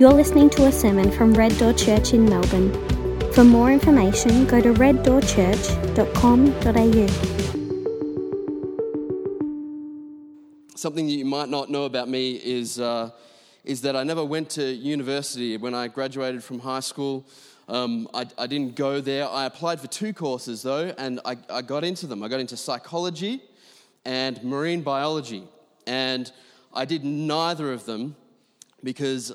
You're listening to a sermon from Red Door Church in Melbourne. For more information, go to reddoorchurch.com.au. Something that you might not know about me is, uh, is that I never went to university when I graduated from high school. Um, I, I, didn't go there. I applied for two courses though, and I, I got into them. I got into psychology and marine biology. And I did neither of them because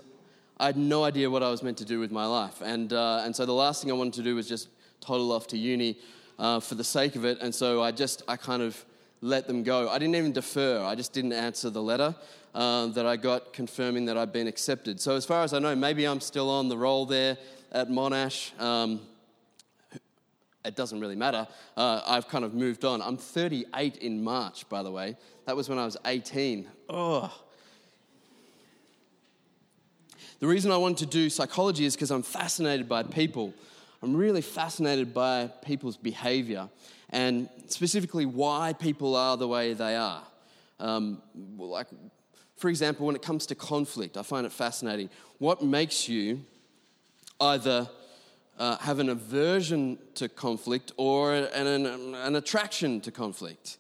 I had no idea what I was meant to do with my life. And, uh, and so the last thing I wanted to do was just toddle off to uni uh, for the sake of it. And so I just, I kind of let them go. I didn't even defer, I just didn't answer the letter. Uh, that I got confirming that I'd been accepted. So, as far as I know, maybe I'm still on the roll there at Monash. Um, it doesn't really matter. Uh, I've kind of moved on. I'm 38 in March, by the way. That was when I was 18. Oh. The reason I wanted to do psychology is because I'm fascinated by people. I'm really fascinated by people's behavior and specifically why people are the way they are. Um, like, for example, when it comes to conflict, I find it fascinating. What makes you either uh, have an aversion to conflict or an, an, an attraction to conflict.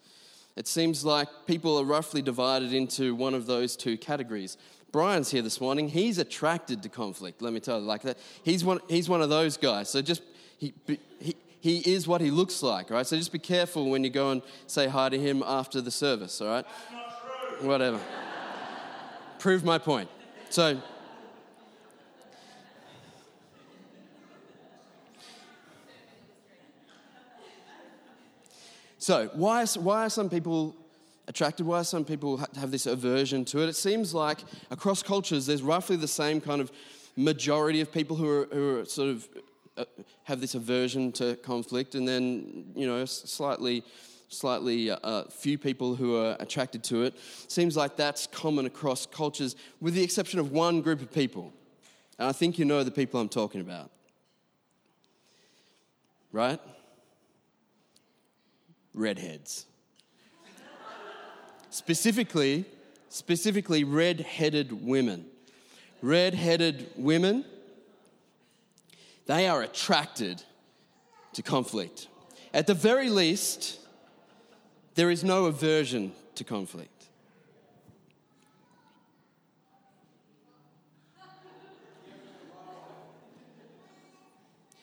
It seems like people are roughly divided into one of those two categories. Brian's here this morning. He's attracted to conflict, let me tell you, like that. He's one, he's one of those guys. So just, he, he, he is what he looks like, right? So just be careful when you go and say hi to him after the service, all right? Whatever. Prove my point. So, So, why, why are some people attracted? Why some people have this aversion to it? It seems like across cultures, there's roughly the same kind of majority of people who are, who are sort of uh, have this aversion to conflict, and then, you know, slightly slightly uh, few people who are attracted to it. Seems like that's common across cultures, with the exception of one group of people. And I think you know the people I'm talking about. Right? redheads. Specifically, specifically red-headed women. Red-headed women, they are attracted to conflict. At the very least, there is no aversion to conflict.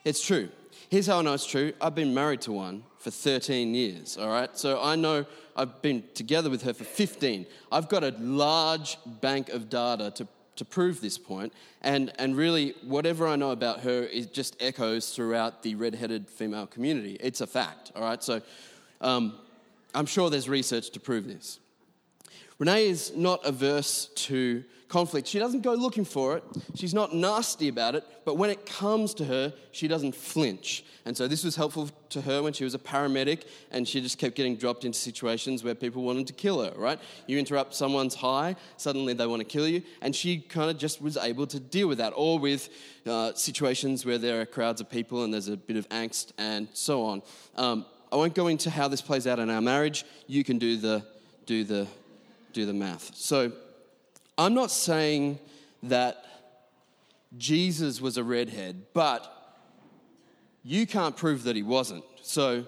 It's true. Here's how I know it's true I've been married to one for 13 years, all right? So I know I've been together with her for 15. I've got a large bank of data to, to prove this point, and, and really, whatever I know about her is just echoes throughout the redheaded female community. It's a fact, all right? So um, I'm sure there's research to prove this. Renee is not averse to conflict. She doesn't go looking for it. She's not nasty about it, but when it comes to her, she doesn't flinch. And so this was helpful to her when she was a paramedic and she just kept getting dropped into situations where people wanted to kill her, right? You interrupt someone's high, suddenly they want to kill you. And she kind of just was able to deal with that, or with uh, situations where there are crowds of people and there's a bit of angst and so on. Um, I won't go into how this plays out in our marriage. You can do the, do the, do the math. So, I'm not saying that Jesus was a redhead, but you can't prove that he wasn't. So,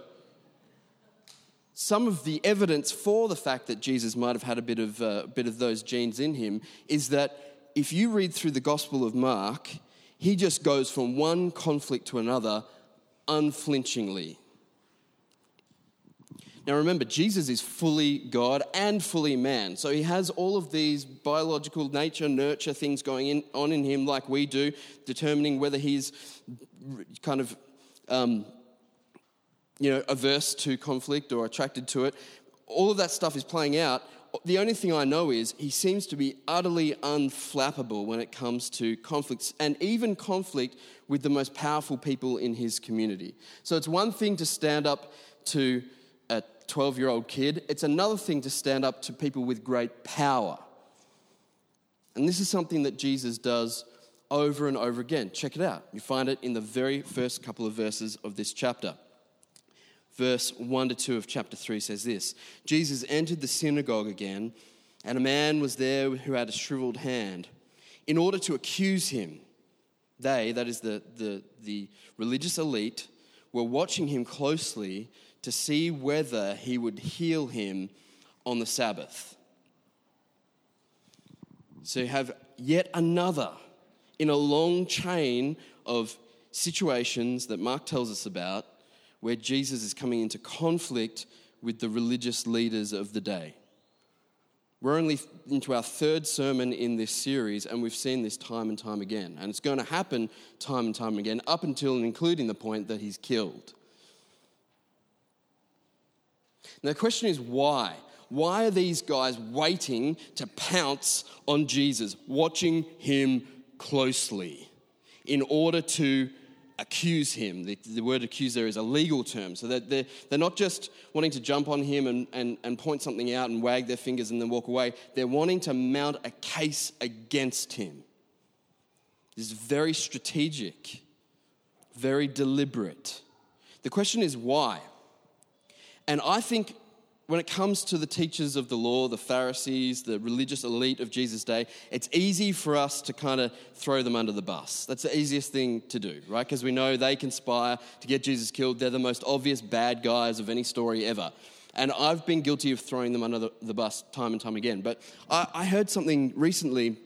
some of the evidence for the fact that Jesus might have had a bit of, uh, bit of those genes in him is that if you read through the Gospel of Mark, he just goes from one conflict to another unflinchingly. Now remember, Jesus is fully God and fully man. So he has all of these biological nature, nurture things going in, on in him, like we do, determining whether he's kind of, um, you know, averse to conflict or attracted to it. All of that stuff is playing out. The only thing I know is he seems to be utterly unflappable when it comes to conflicts, and even conflict with the most powerful people in his community. So it's one thing to stand up to 12 year old kid, it's another thing to stand up to people with great power. And this is something that Jesus does over and over again. Check it out. You find it in the very first couple of verses of this chapter. Verse 1 to 2 of chapter 3 says this Jesus entered the synagogue again, and a man was there who had a shriveled hand. in order to accuse him. They, that is the, the, the religious elite, were watching him closely to see whether he would heal him on the Sabbath. So you have yet another in a long chain of situations that Mark tells us about where Jesus is coming into conflict with the religious leaders of the day. We're only into our third sermon in this series, and we've seen this time and time again. And it's going to happen time and time again, up until and including the point that he's killed. Now, the question is why? Why are these guys waiting to pounce on Jesus, watching him closely in order to accuse him. The, the, word accuse there is a legal term. So that they're, they're not just wanting to jump on him and, and, and point something out and wag their fingers and then walk away. They're wanting to mount a case against him. This is very strategic, very deliberate. The question is why? And I think when it comes to the teachers of the law, the Pharisees, the religious elite of Jesus' day, it's easy for us to kind of throw them under the bus. That's the easiest thing to do, right? Because we know they conspire to get Jesus killed. They're the most obvious bad guys of any story ever. And I've been guilty of throwing them under the, the bus time and time again. But I, I heard something recently.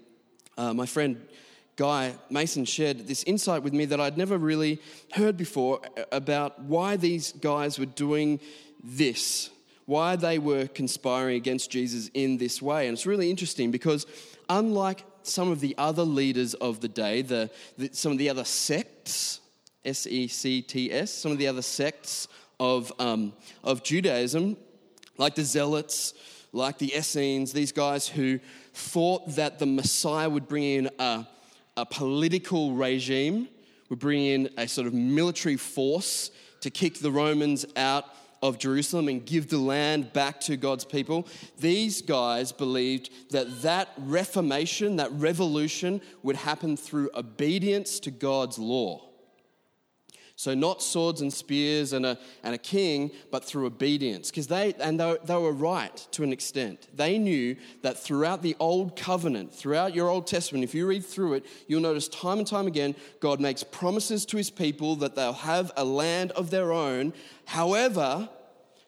Uh, my friend Guy Mason shared this insight with me that I'd never really heard before about why these guys were doing this why they were conspiring against Jesus in this way. And it's really interesting because, unlike some of the other leaders of the day, the, the some of the other sects, S E C T S, some of the other sects of, um, of Judaism, like the Zealots, like the Essenes, these guys who thought that the Messiah would bring in a, a political regime, would bring in a sort of military force to kick the Romans out of Jerusalem and give the land back to God's people. These guys believed that that reformation, that revolution would happen through obedience to God's law. So, not swords and spears and a, and a king, but through obedience. Because they, and they, they were right to an extent. They knew that throughout the Old Covenant, throughout your Old Testament, if you read through it, you'll notice time and time again, God makes promises to his people that they'll have a land of their own. However,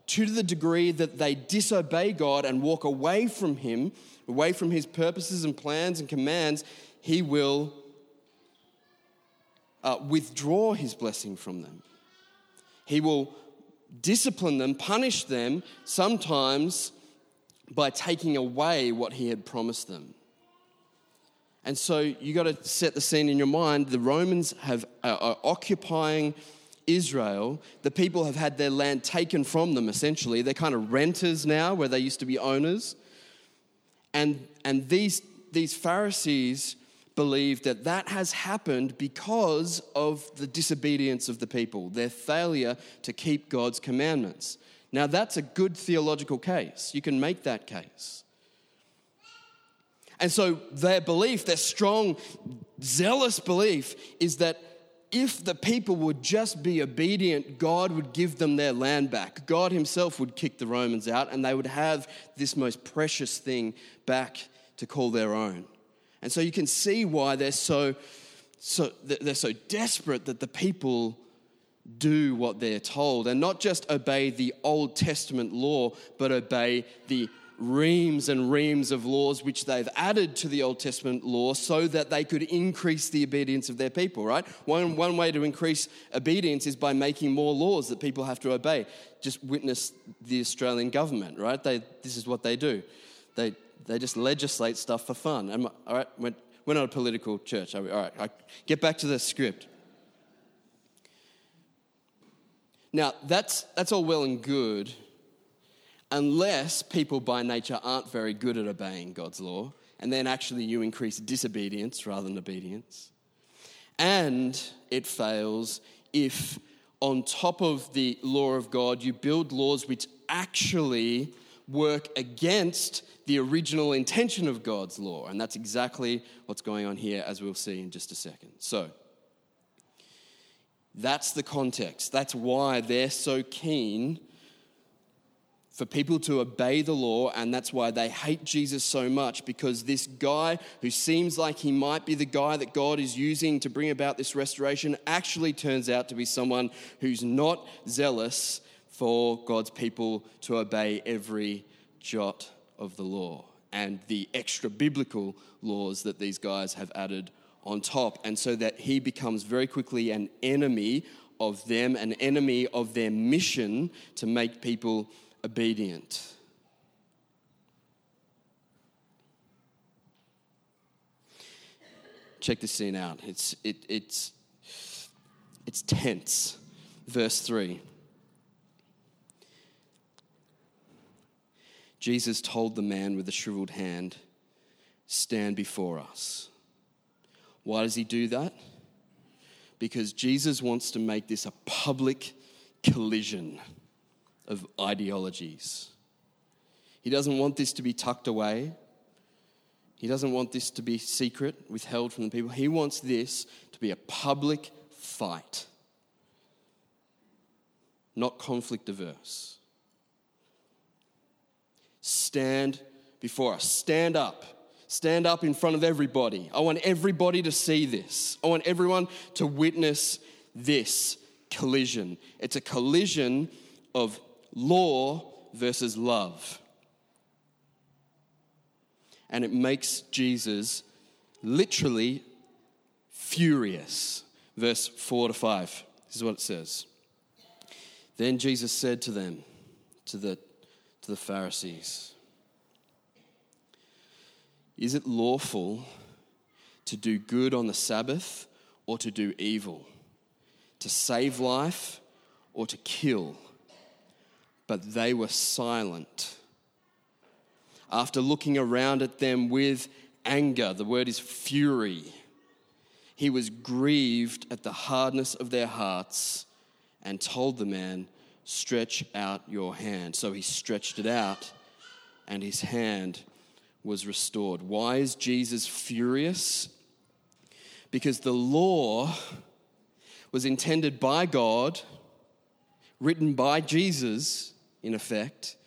to the degree that they disobey God and walk away from him, away from his purposes and plans and commands, he will uh, withdraw his blessing from them. He will discipline them, punish them, sometimes by taking away what he had promised them. And so you got to set the scene in your mind. The Romans have, uh, are occupying Israel. The people have had their land taken from them, essentially. They're kind of renters now, where they used to be owners. And, and these, these Pharisees believe that that has happened because of the disobedience of the people, their failure to keep God's commandments. Now, that's a good theological case. You can make that case. And so, their belief, their strong, zealous belief, is that if the people would just be obedient, God would give them their land back. God Himself would kick the Romans out, and they would have this most precious thing back to call their own. And so you can see why they're so, so, they're so desperate that the people do what they're told and not just obey the Old Testament law, but obey the reams and reams of laws which they've added to the Old Testament law so that they could increase the obedience of their people, right? One, one way to increase obedience is by making more laws that people have to obey. Just witness the Australian government, right? They, this is what they do. They, they just legislate stuff for fun. Am all right, we're, we're not a political church. All right, I, get back to the script. Now, that's, that's all well and good unless people by nature aren't very good at obeying God's law, and then actually you increase disobedience rather than obedience. And it fails if, on top of the law of God, you build laws which actually work against the original intention of God's law. And that's exactly what's going on here, as we'll see in just a second. So, that's the context. That's why they're so keen for people to obey the law, and that's why they hate Jesus so much because this guy who seems like he might be the guy that God is using to bring about this restoration actually turns out to be someone who's not zealous for God's people to obey every jot of the law and the extra biblical laws that these guys have added on top. And so that he becomes very quickly an enemy of them, an enemy of their mission to make people obedient. Check this scene out. It's, it, it's, it's tense. Verse 3. Jesus told the man with the shriveled hand, Stand before us. Why does he do that? Because Jesus wants to make this a public collision of ideologies. He doesn't want this to be tucked away. He doesn't want this to be secret, withheld from the people. He wants this to be a public fight, not conflict averse. Stand before us. Stand up. Stand up in front of everybody. I want everybody to see this. I want everyone to witness this collision. It's a collision of law versus love. And it makes Jesus literally furious. Verse 4 to 5. This is what it says. Then Jesus said to them, to the, to the Pharisees, Is it lawful to do good on the Sabbath or to do evil? To save life or to kill? but they were silent. After looking around at them with anger, the word is fury, he was grieved at the hardness of their hearts and told the man, Stretch out your hand. So he stretched it out, and his hand was restored. Why is Jesus furious? Because the law was intended by God, written by Jesus in effect,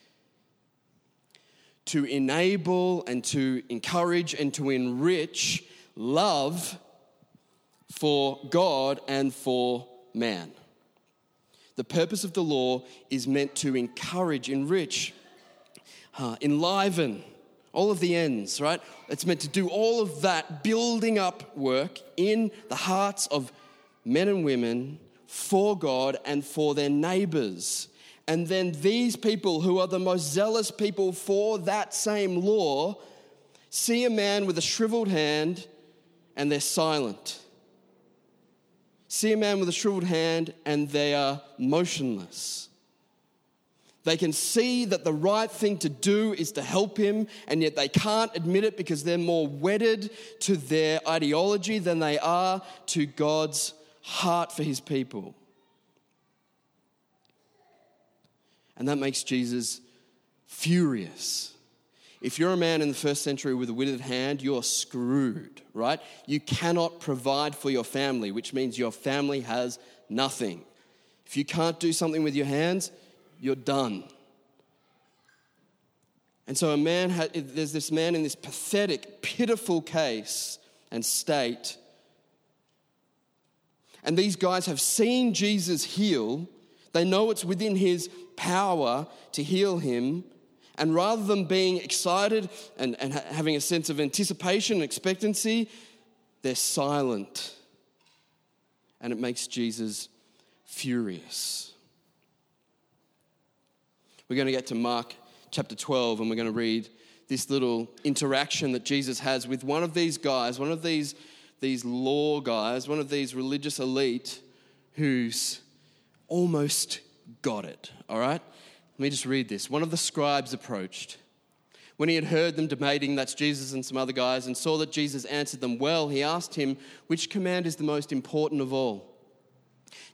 to enable and to encourage and to enrich love for God and for man. The purpose of the law is meant to encourage, enrich, uh, enliven, all of the ends, right? It's meant to do all of that building up work in the hearts of men and women for God and for their neighbors. And then these people, who are the most zealous people for that same law, see a man with a shriveled hand and they're silent. See a man with a shriveled hand and they are motionless. They can see that the right thing to do is to help him, and yet they can't admit it because they're more wedded to their ideology than they are to God's heart for his people. And that makes Jesus furious. If you're a man in the first century with a withered hand, you're screwed, right? You cannot provide for your family, which means your family has nothing. If you can't do something with your hands, you're done. And so, a man, there's this man in this pathetic, pitiful case and state. And these guys have seen Jesus heal. They know it's within his power to heal him. And rather than being excited and, and having a sense of anticipation and expectancy, they're silent. And it makes Jesus furious. We're going to get to Mark chapter 12 and we're going to read this little interaction that Jesus has with one of these guys, one of these, these law guys, one of these religious elite who's almost got it, all right? Let me just read this. One of the scribes approached. When he had heard them debating, that's Jesus and some other guys, and saw that Jesus answered them well, he asked him, Which command is the most important of all?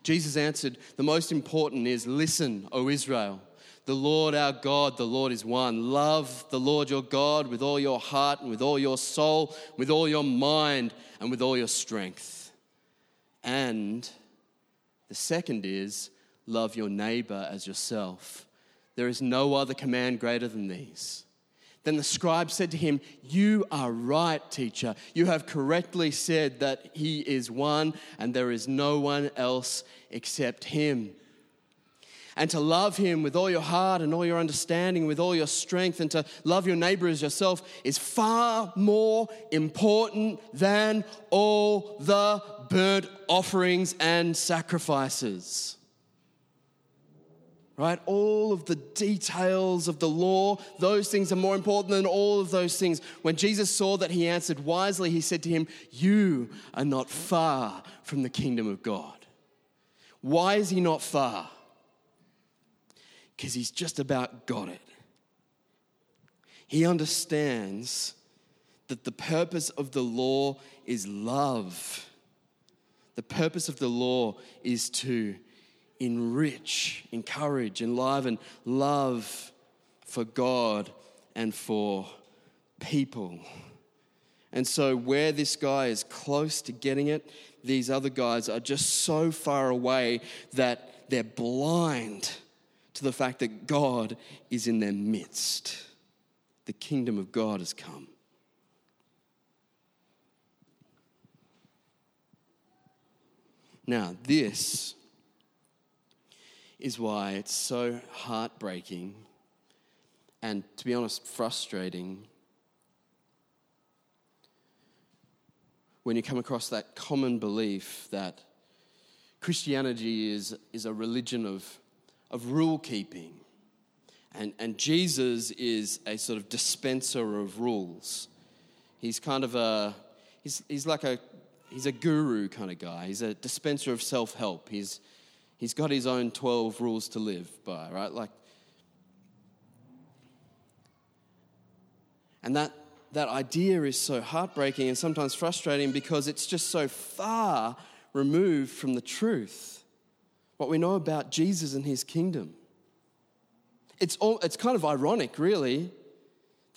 Jesus answered, The most important is, Listen, O Israel. The Lord our God, the Lord is one. Love the Lord your God with all your heart and with all your soul, with all your mind and with all your strength. And the second is, love your neighbor as yourself. There is no other command greater than these. Then the scribe said to him, You are right, teacher. You have correctly said that he is one and there is no one else except him. And to love him with all your heart and all your understanding, with all your strength, and to love your neighbor as yourself is far more important than all the burnt offerings and sacrifices right? All of the details of the law, those things are more important than all of those things. When Jesus saw that he answered wisely, he said to him, You are not far from the kingdom of God. Why is he not far? Because he's just about got it. He understands that the purpose of the law is love. The purpose of the law is to enrich, encourage, enliven love for God and for people. And so, where this guy is close to getting it, these other guys are just so far away that they're blind to the fact that God is in their midst. The kingdom of God has come. Now, this is why it's so heartbreaking and, to be honest, frustrating when you come across that common belief that Christianity is, is a religion of, of rule keeping. And, and Jesus is a sort of dispenser of rules. He's kind of a, he's, he's like a, he's a guru kind of guy. He's a dispenser of self help. He's, He's got his own 12 rules to live by, right? Like, and that, that idea is so heartbreaking and sometimes frustrating because it's just so far removed from the truth, what we know about Jesus and his kingdom. It's, all, it's kind of ironic, really,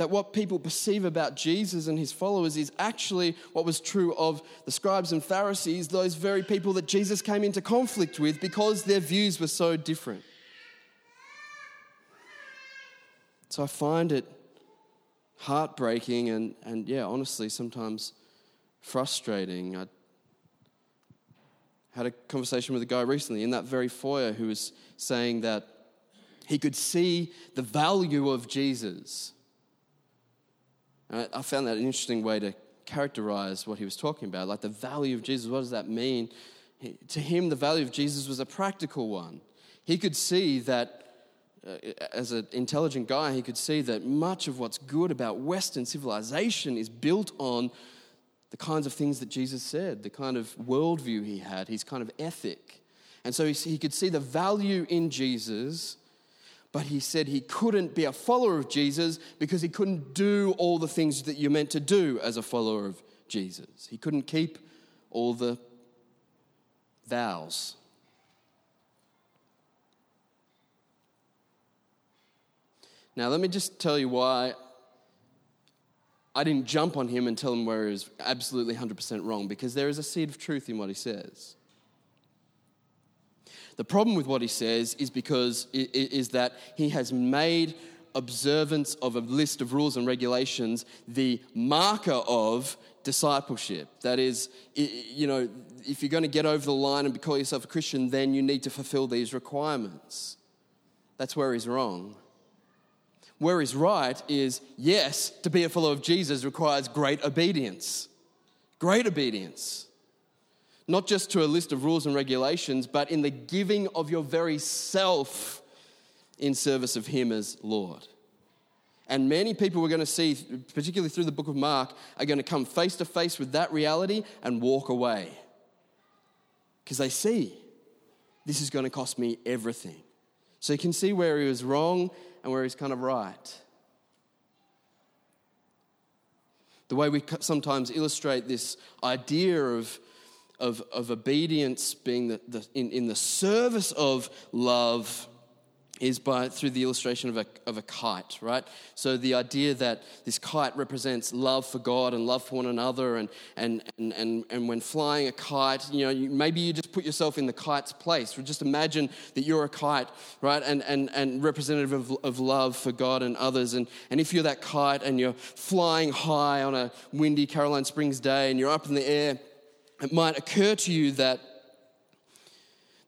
that what people perceive about Jesus and his followers is actually what was true of the scribes and Pharisees, those very people that Jesus came into conflict with because their views were so different. So I find it heartbreaking and, and yeah, honestly, sometimes frustrating. I had a conversation with a guy recently in that very foyer who was saying that he could see the value of Jesus I found that an interesting way to characterize what he was talking about, like the value of Jesus. What does that mean? To him, the value of Jesus was a practical one. He could see that, uh, as an intelligent guy, he could see that much of what's good about Western civilization is built on the kinds of things that Jesus said, the kind of worldview he had, his kind of ethic. And so he, he could see the value in Jesus but he said he couldn't be a follower of Jesus because he couldn't do all the things that you're meant to do as a follower of Jesus. He couldn't keep all the vows. Now, let me just tell you why I didn't jump on him and tell him where he was absolutely 100% wrong, because there is a seed of truth in what he says. The problem with what he says is because is that he has made observance of a list of rules and regulations the marker of discipleship. That is, you know, if you're going to get over the line and call yourself a Christian, then you need to fulfill these requirements. That's where he's wrong. Where he's right is yes, to be a follower of Jesus requires great obedience. Great obedience not just to a list of rules and regulations, but in the giving of your very self in service of Him as Lord. And many people we're going to see, particularly through the book of Mark, are going to come face to face with that reality and walk away. Because they see this is going to cost me everything. So you can see where he was wrong and where he's kind of right. The way we sometimes illustrate this idea of of, of obedience being the, the, in, in the service of love is by through the illustration of a, of a kite, right? So the idea that this kite represents love for God and love for one another, and and and and, and when flying a kite, you know, you, maybe you just put yourself in the kite's place. Just imagine that you're a kite, right? And and and representative of, of love for God and others. And and if you're that kite and you're flying high on a windy Caroline Springs day and you're up in the air, it might occur to you that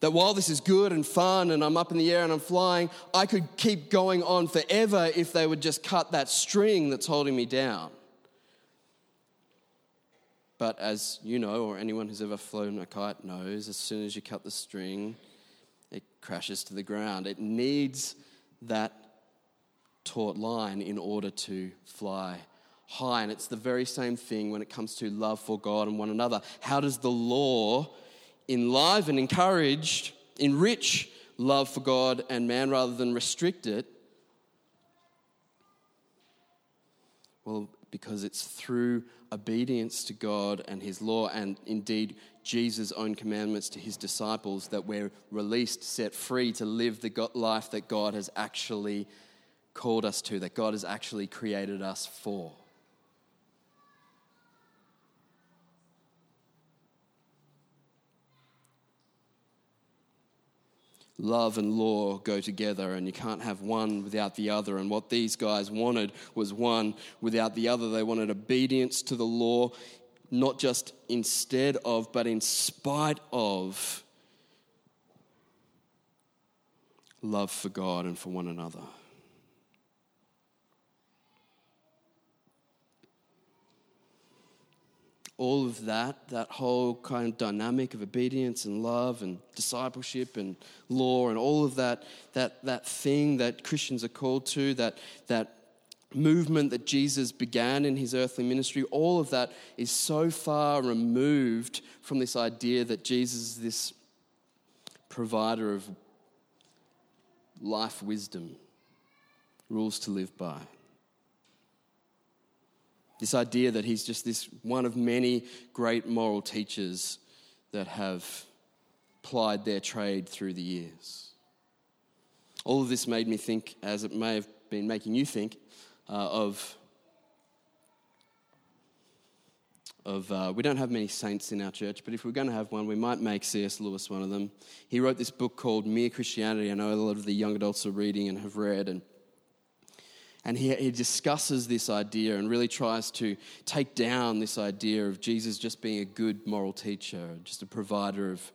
that while this is good and fun and I'm up in the air and I'm flying, I could keep going on forever if they would just cut that string that's holding me down. But as you know, or anyone who's ever flown a kite knows, as soon as you cut the string, it crashes to the ground. It needs that taut line in order to fly high. And it's the very same thing when it comes to love for God and one another. How does the law enliven, encourage, enrich love for God and man rather than restrict it? Well, because it's through obedience to God and His law, and indeed Jesus' own commandments to His disciples, that we're released, set free to live the life that God has actually called us to, that God has actually created us for. Love and law go together, and you can't have one without the other. And what these guys wanted was one without the other. They wanted obedience to the law, not just instead of, but in spite of love for God and for one another. All of that, that whole kind of dynamic of obedience and love and discipleship and law and all of that, that, that thing that Christians are called to, that, that movement that Jesus began in his earthly ministry, all of that is so far removed from this idea that Jesus is this provider of life wisdom, rules to live by. This idea that he's just this one of many great moral teachers that have plied their trade through the years. All of this made me think, as it may have been making you think, uh, of of uh, we don't have many saints in our church, but if we're going to have one, we might make C.S. Lewis one of them. He wrote this book called Mere Christianity. I know a lot of the young adults are reading and have read, and and he, he discusses this idea and really tries to take down this idea of Jesus just being a good moral teacher, just a provider of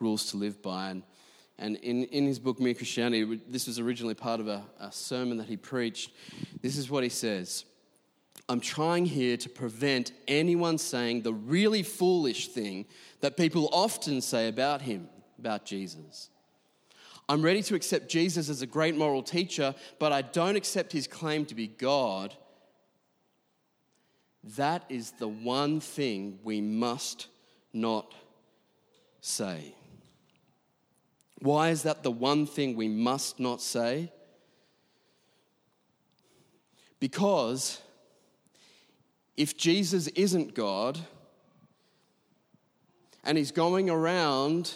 rules to live by. And, and in, in his book, Mere Christianity, this was originally part of a, a sermon that he preached. This is what he says I'm trying here to prevent anyone saying the really foolish thing that people often say about him, about Jesus. I'm ready to accept Jesus as a great moral teacher, but I don't accept his claim to be God. That is the one thing we must not say. Why is that the one thing we must not say? Because if Jesus isn't God and he's going around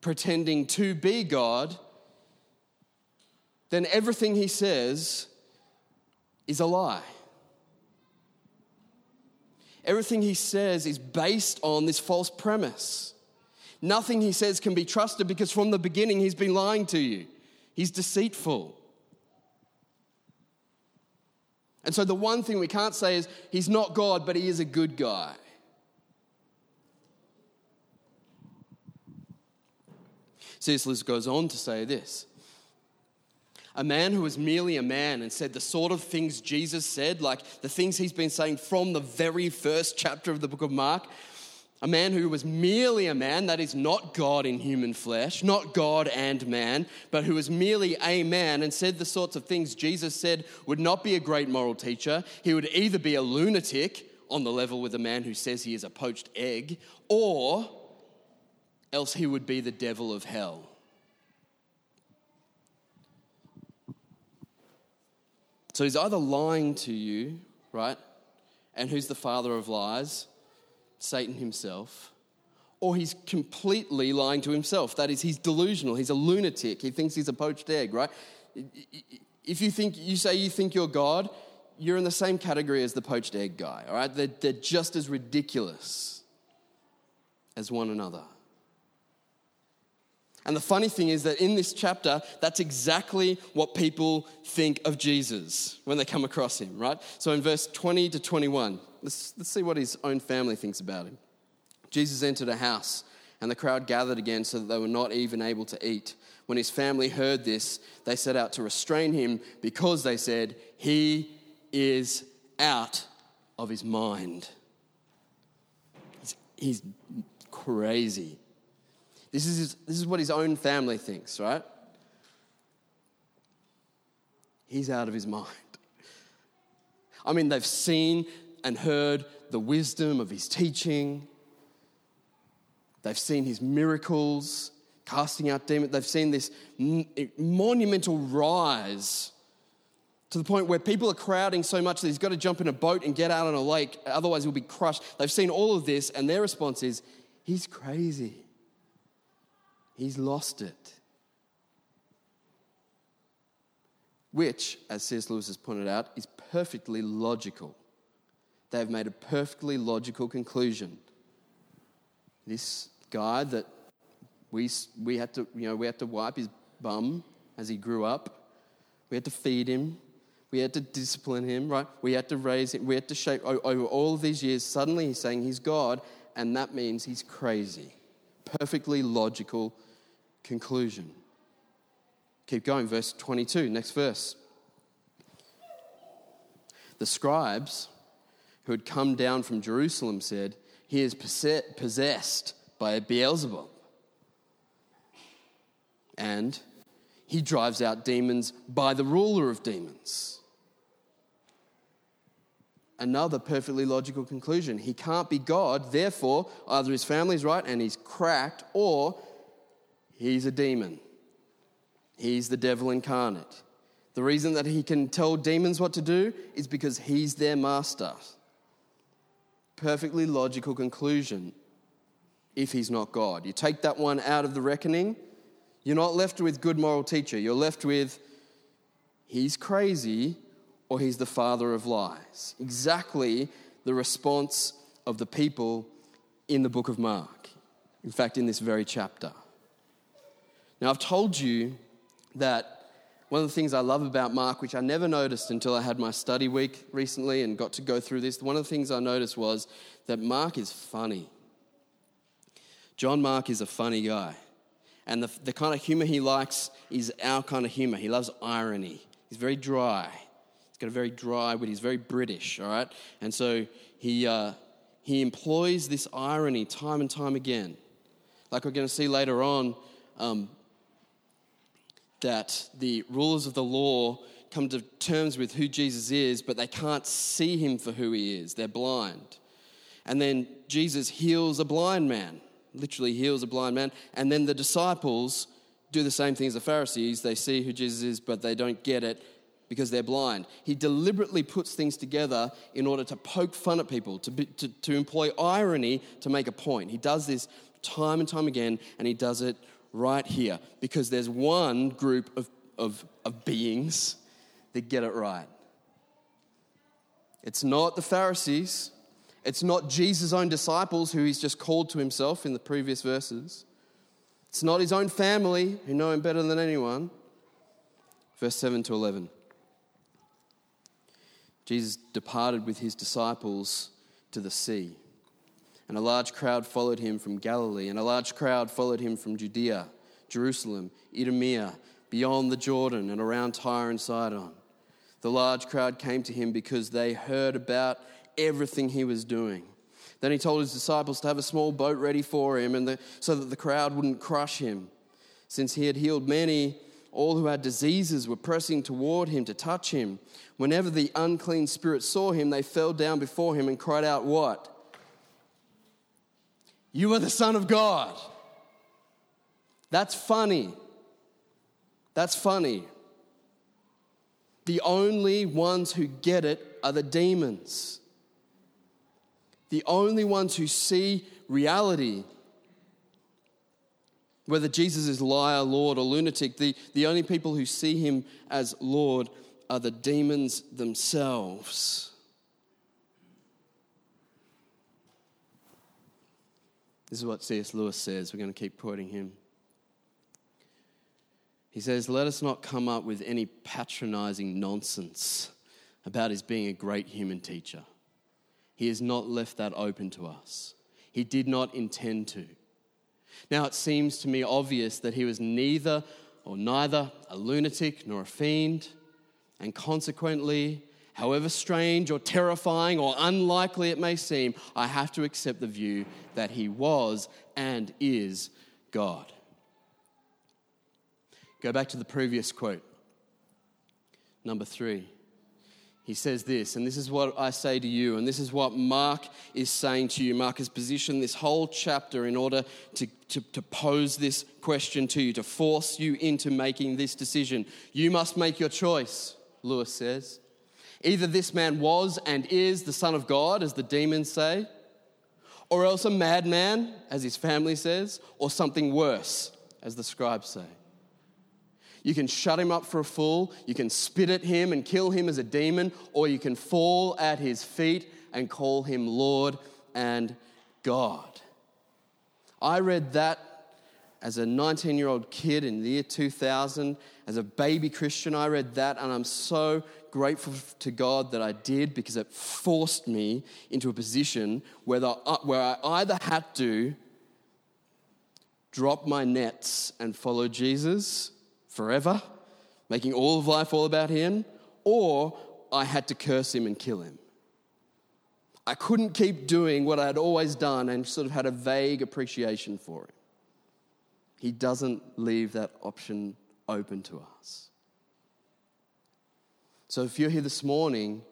pretending to be God, then everything he says is a lie. Everything he says is based on this false premise. Nothing he says can be trusted because from the beginning he's been lying to you. He's deceitful. And so the one thing we can't say is he's not God, but he is a good guy. C.S. Lewis goes on to say this a man who was merely a man and said the sort of things Jesus said, like the things he's been saying from the very first chapter of the book of Mark. A man who was merely a man, that is not God in human flesh, not God and man, but who was merely a man and said the sorts of things Jesus said would not be a great moral teacher. He would either be a lunatic on the level with a man who says he is a poached egg, or else he would be the devil of hell. So he's either lying to you, right? And who's the father of lies? Satan himself. or he's completely lying to himself. That is, he's delusional, he's a lunatic, he thinks he's a poached egg, right? If you think you say you think you're God, you're in the same category as the poached egg guy, all right? They're, they're just as ridiculous as one another. And the funny thing is that in this chapter, that's exactly what people think of Jesus when they come across him, right? So in verse 20 to 21, let's, let's see what his own family thinks about him. Jesus entered a house, and the crowd gathered again so that they were not even able to eat. When his family heard this, they set out to restrain him because they said, He is out of his mind. He's, he's crazy. This is, his, this is what his own family thinks, right? He's out of his mind. I mean, they've seen and heard the wisdom of his teaching. They've seen his miracles, casting out demons. They've seen this monumental rise to the point where people are crowding so much that he's got to jump in a boat and get out on a lake, otherwise, he'll be crushed. They've seen all of this, and their response is, He's crazy. He's lost it. Which, as C.S. Lewis has pointed out, is perfectly logical. They have made a perfectly logical conclusion. This guy that we, we, had to, you know, we had to wipe his bum as he grew up, we had to feed him, we had to discipline him, right? We had to raise him, we had to shape over all of these years. Suddenly he's saying he's God, and that means he's crazy. Perfectly logical conclusion. Keep going, verse 22, next verse. The scribes who had come down from Jerusalem said, He is possessed by Beelzebub. And he drives out demons by the ruler of demons. Another perfectly logical conclusion. He can't be God, therefore, either his family's right and he's cracked, or He's a demon. He's the devil incarnate. The reason that he can tell demons what to do is because he's their master. Perfectly logical conclusion if he's not God. You take that one out of the reckoning, you're not left with good moral teacher. You're left with he's crazy or he's the father of lies. Exactly the response of the people in the book of Mark. In fact, in this very chapter. Now, I've told you that one of the things I love about Mark, which I never noticed until I had my study week recently and got to go through this, one of the things I noticed was that Mark is funny. John Mark is a funny guy. And the, the kind of humor he likes is our kind of humor. He loves irony. He's very dry. He's got a very dry wit. He's very British, all right? And so he, uh, he employs this irony time and time again. Like we're going to see later on, um, that the rulers of the law come to terms with who Jesus is, but they can't see him for who he is. They're blind. And then Jesus heals a blind man, literally heals a blind man. And then the disciples do the same thing as the Pharisees. They see who Jesus is, but they don't get it because they're blind. He deliberately puts things together in order to poke fun at people, to, be, to, to employ irony to make a point. He does this time and time again, and he does it right here because there's one group of, of, of beings that get it right. It's not the Pharisees. It's not Jesus' own disciples who he's just called to himself in the previous verses. It's not his own family who know him better than anyone. Verse 7 to 11. Jesus departed with his disciples to the sea and a large crowd followed him from Galilee, and a large crowd followed him from Judea, Jerusalem, Idumea, beyond the Jordan, and around Tyre and Sidon. The large crowd came to him because they heard about everything he was doing. Then he told his disciples to have a small boat ready for him and the, so that the crowd wouldn't crush him. Since he had healed many, all who had diseases were pressing toward him to touch him. Whenever the unclean spirits saw him, they fell down before him and cried out, What? You are the Son of God. That's funny. That's funny. The only ones who get it are the demons. The only ones who see reality Whether Jesus is liar, Lord, or lunatic, the, the only people who see him as Lord are the demons themselves. This is what C.S. Lewis says. We're going to keep quoting him. He says, Let us not come up with any patronizing nonsense about his being a great human teacher. He has not left that open to us. He did not intend to. Now, it seems to me obvious that he was neither or neither a lunatic nor a fiend, and consequently, however strange or terrifying or unlikely it may seem, I have to accept the view that he was and is God. Go back to the previous quote. Number three. He says this, and this is what I say to you, and this is what Mark is saying to you. Mark has positioned this whole chapter in order to, to, to, pose this question to you, to force you into making this decision. You must make your choice, Lewis says. Either this man was and is the Son of God, as the demons say, or else a madman, as his family says, or something worse, as the scribes say. You can shut him up for a fool, you can spit at him and kill him as a demon, or you can fall at his feet and call him Lord and God. I read that as a 19 year old kid in the year 2000, as a baby Christian, I read that, and I'm so grateful to God that I did because it forced me into a position where, the, uh, where I either had to drop my nets and follow Jesus forever, making all of life all about him, or I had to curse him and kill him. I couldn't keep doing what I had always done and sort of had a vague appreciation for him. He doesn't leave that option open to us. So if you're here this morning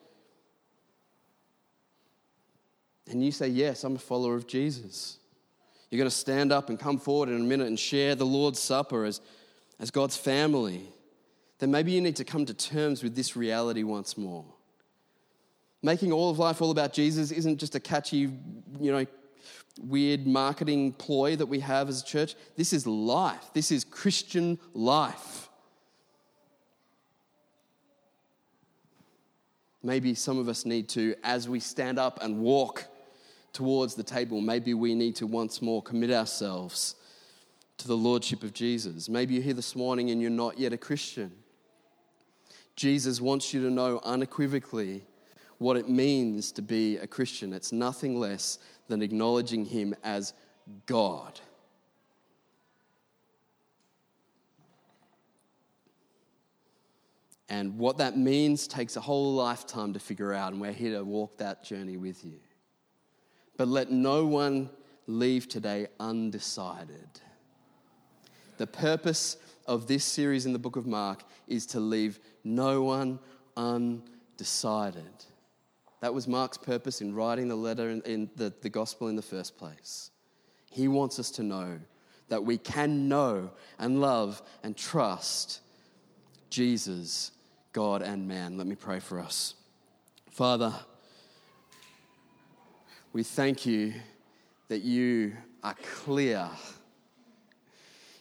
and you say, Yes, I'm a follower of Jesus, you're going to stand up and come forward in a minute and share the Lord's Supper as as God's family, then maybe you need to come to terms with this reality once more. Making all of life all about Jesus isn't just a catchy, you know, weird marketing ploy that we have as a church. This is life. This is Christian life. Maybe some of us need to, as we stand up and walk towards the table, maybe we need to once more commit ourselves to the Lordship of Jesus. Maybe you're here this morning and you're not yet a Christian. Jesus wants you to know unequivocally what it means to be a Christian. It's nothing less than acknowledging Him as God. And what that means takes a whole lifetime to figure out, and we're here to walk that journey with you. But let no one leave today undecided. The purpose of this series in the book of Mark is to leave no one undecided. That was Mark's purpose in writing the letter in, in the, the gospel in the first place. He wants us to know that we can know and love and trust Jesus, God, and man. Let me pray for us. Father, we thank you that you are clear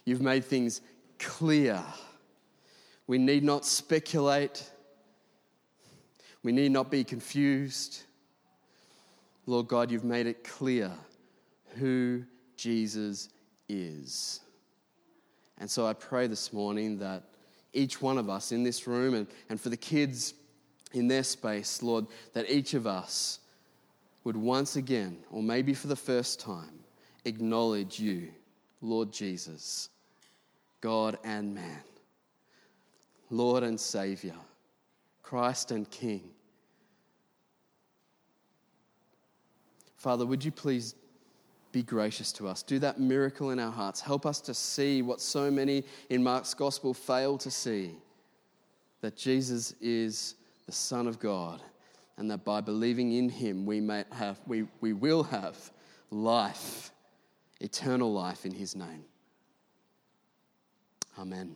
You've made things clear. We need not speculate. We need not be confused. Lord God, you've made it clear who Jesus is. And so I pray this morning that each one of us in this room and, and for the kids in their space, Lord, that each of us would once again, or maybe for the first time, acknowledge you, Lord Jesus. God and man, Lord and Savior, Christ and King. Father, would you please be gracious to us? Do that miracle in our hearts. Help us to see what so many in Mark's gospel fail to see that Jesus is the Son of God, and that by believing in him, we, may have, we, we will have life, eternal life in his name. Amen.